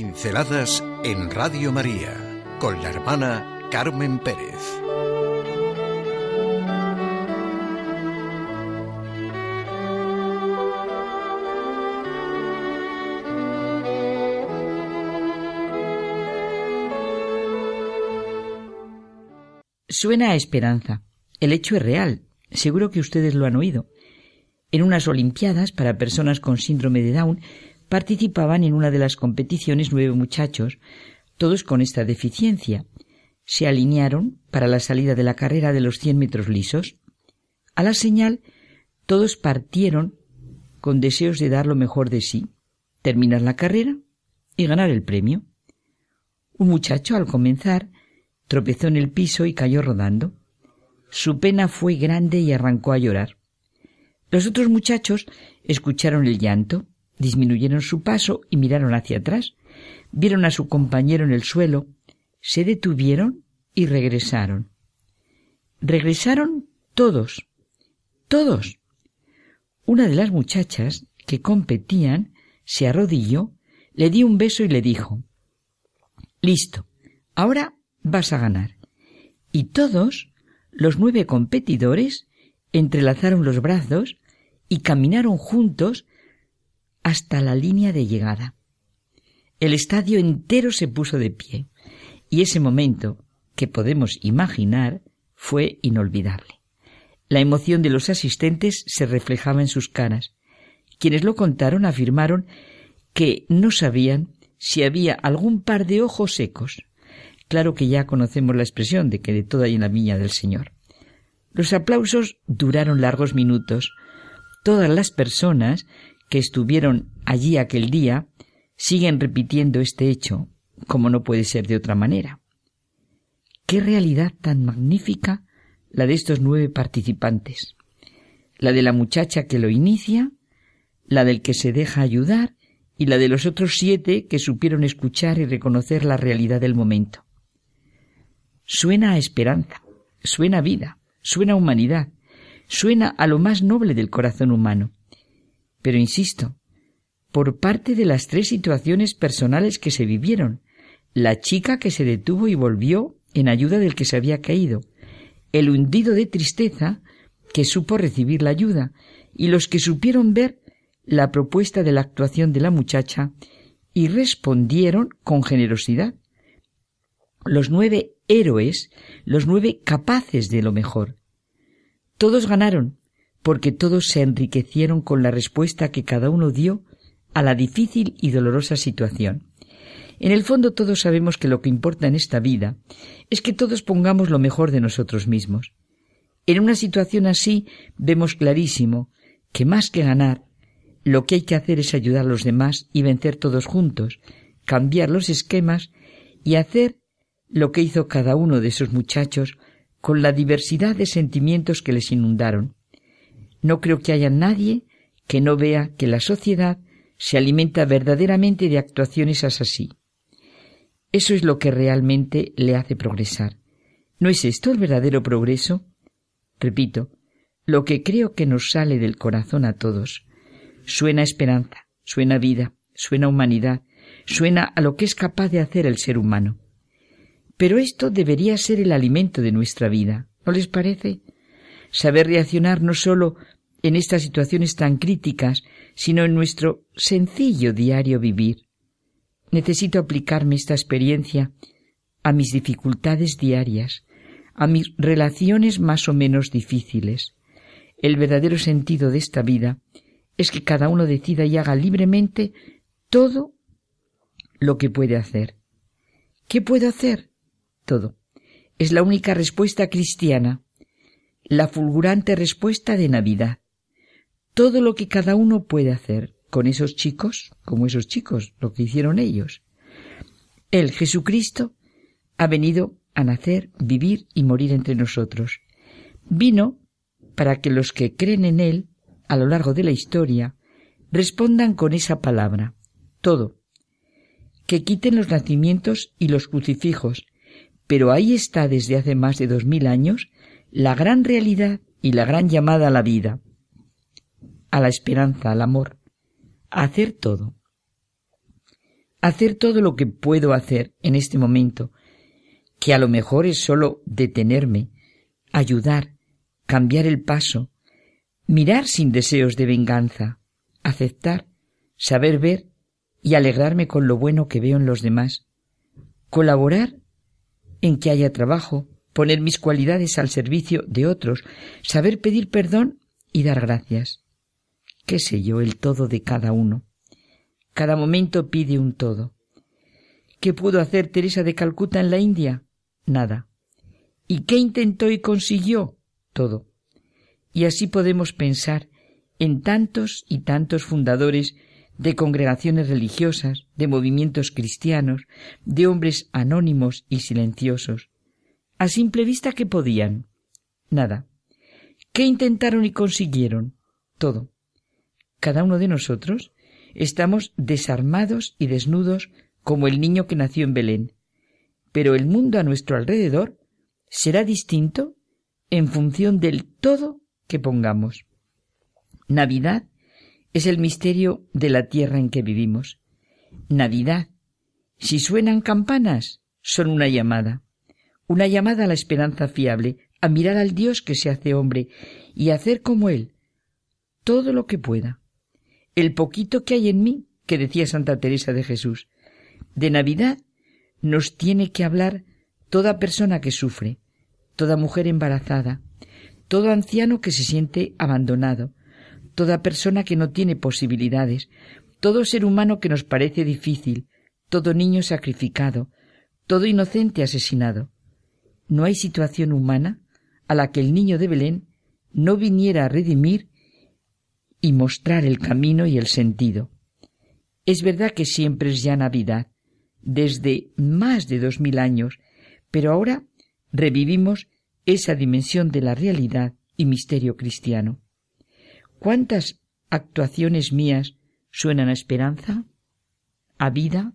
Pinceladas en Radio María con la hermana Carmen Pérez. Suena a esperanza. El hecho es real. Seguro que ustedes lo han oído. En unas Olimpiadas para personas con síndrome de Down participaban en una de las competiciones nueve muchachos, todos con esta deficiencia. Se alinearon para la salida de la carrera de los cien metros lisos. A la señal, todos partieron con deseos de dar lo mejor de sí, terminar la carrera y ganar el premio. Un muchacho, al comenzar, tropezó en el piso y cayó rodando. Su pena fue grande y arrancó a llorar. Los otros muchachos escucharon el llanto, disminuyeron su paso y miraron hacia atrás. Vieron a su compañero en el suelo, se detuvieron y regresaron. Regresaron todos, todos. Una de las muchachas que competían se arrodilló, le dio un beso y le dijo Listo, ahora vas a ganar. Y todos, los nueve competidores, entrelazaron los brazos y caminaron juntos hasta la línea de llegada. El estadio entero se puso de pie y ese momento, que podemos imaginar, fue inolvidable. La emoción de los asistentes se reflejaba en sus caras. Quienes lo contaron afirmaron que no sabían si había algún par de ojos secos. Claro que ya conocemos la expresión de que de toda hay en la viña del Señor. Los aplausos duraron largos minutos. Todas las personas que estuvieron allí aquel día siguen repitiendo este hecho, como no puede ser de otra manera. Qué realidad tan magnífica la de estos nueve participantes. La de la muchacha que lo inicia, la del que se deja ayudar y la de los otros siete que supieron escuchar y reconocer la realidad del momento. Suena a esperanza, suena vida, suena humanidad, suena a lo más noble del corazón humano. Pero insisto, por parte de las tres situaciones personales que se vivieron, la chica que se detuvo y volvió en ayuda del que se había caído, el hundido de tristeza que supo recibir la ayuda, y los que supieron ver la propuesta de la actuación de la muchacha y respondieron con generosidad. Los nueve héroes, los nueve capaces de lo mejor. Todos ganaron, porque todos se enriquecieron con la respuesta que cada uno dio a la difícil y dolorosa situación. En el fondo todos sabemos que lo que importa en esta vida es que todos pongamos lo mejor de nosotros mismos. En una situación así vemos clarísimo que más que ganar, lo que hay que hacer es ayudar a los demás y vencer todos juntos, cambiar los esquemas y hacer lo que hizo cada uno de esos muchachos con la diversidad de sentimientos que les inundaron. No creo que haya nadie que no vea que la sociedad se alimenta verdaderamente de actuaciones así. Eso es lo que realmente le hace progresar. ¿No es esto el verdadero progreso? Repito, lo que creo que nos sale del corazón a todos. Suena esperanza, suena vida, suena humanidad, suena a lo que es capaz de hacer el ser humano. Pero esto debería ser el alimento de nuestra vida, ¿no les parece? Saber reaccionar no solo en estas situaciones tan críticas, sino en nuestro sencillo diario vivir. Necesito aplicarme esta experiencia a mis dificultades diarias, a mis relaciones más o menos difíciles. El verdadero sentido de esta vida es que cada uno decida y haga libremente todo lo que puede hacer. ¿Qué puedo hacer? Todo. Es la única respuesta cristiana, la fulgurante respuesta de Navidad todo lo que cada uno puede hacer con esos chicos, como esos chicos, lo que hicieron ellos. Él, Jesucristo, ha venido a nacer, vivir y morir entre nosotros. Vino para que los que creen en Él, a lo largo de la historia, respondan con esa palabra, todo, que quiten los nacimientos y los crucifijos, pero ahí está desde hace más de dos mil años la gran realidad y la gran llamada a la vida a la esperanza, al amor, a hacer todo. hacer todo lo que puedo hacer en este momento, que a lo mejor es solo detenerme, ayudar, cambiar el paso, mirar sin deseos de venganza, aceptar, saber ver y alegrarme con lo bueno que veo en los demás, colaborar en que haya trabajo, poner mis cualidades al servicio de otros, saber pedir perdón y dar gracias. ¿Qué sé yo el todo de cada uno? Cada momento pide un todo. ¿Qué pudo hacer Teresa de Calcuta en la India? Nada. ¿Y qué intentó y consiguió? Todo. Y así podemos pensar en tantos y tantos fundadores de congregaciones religiosas, de movimientos cristianos, de hombres anónimos y silenciosos. A simple vista, ¿qué podían? Nada. ¿Qué intentaron y consiguieron? Todo. Cada uno de nosotros estamos desarmados y desnudos como el niño que nació en Belén. Pero el mundo a nuestro alrededor será distinto en función del todo que pongamos. Navidad es el misterio de la tierra en que vivimos. Navidad. Si suenan campanas, son una llamada. Una llamada a la esperanza fiable, a mirar al Dios que se hace hombre y hacer como Él todo lo que pueda. El poquito que hay en mí, que decía Santa Teresa de Jesús. De Navidad nos tiene que hablar toda persona que sufre, toda mujer embarazada, todo anciano que se siente abandonado, toda persona que no tiene posibilidades, todo ser humano que nos parece difícil, todo niño sacrificado, todo inocente asesinado. No hay situación humana a la que el niño de Belén no viniera a redimir y mostrar el camino y el sentido. Es verdad que siempre es ya Navidad, desde más de dos mil años, pero ahora revivimos esa dimensión de la realidad y misterio cristiano. ¿Cuántas actuaciones mías suenan a esperanza? ¿A vida?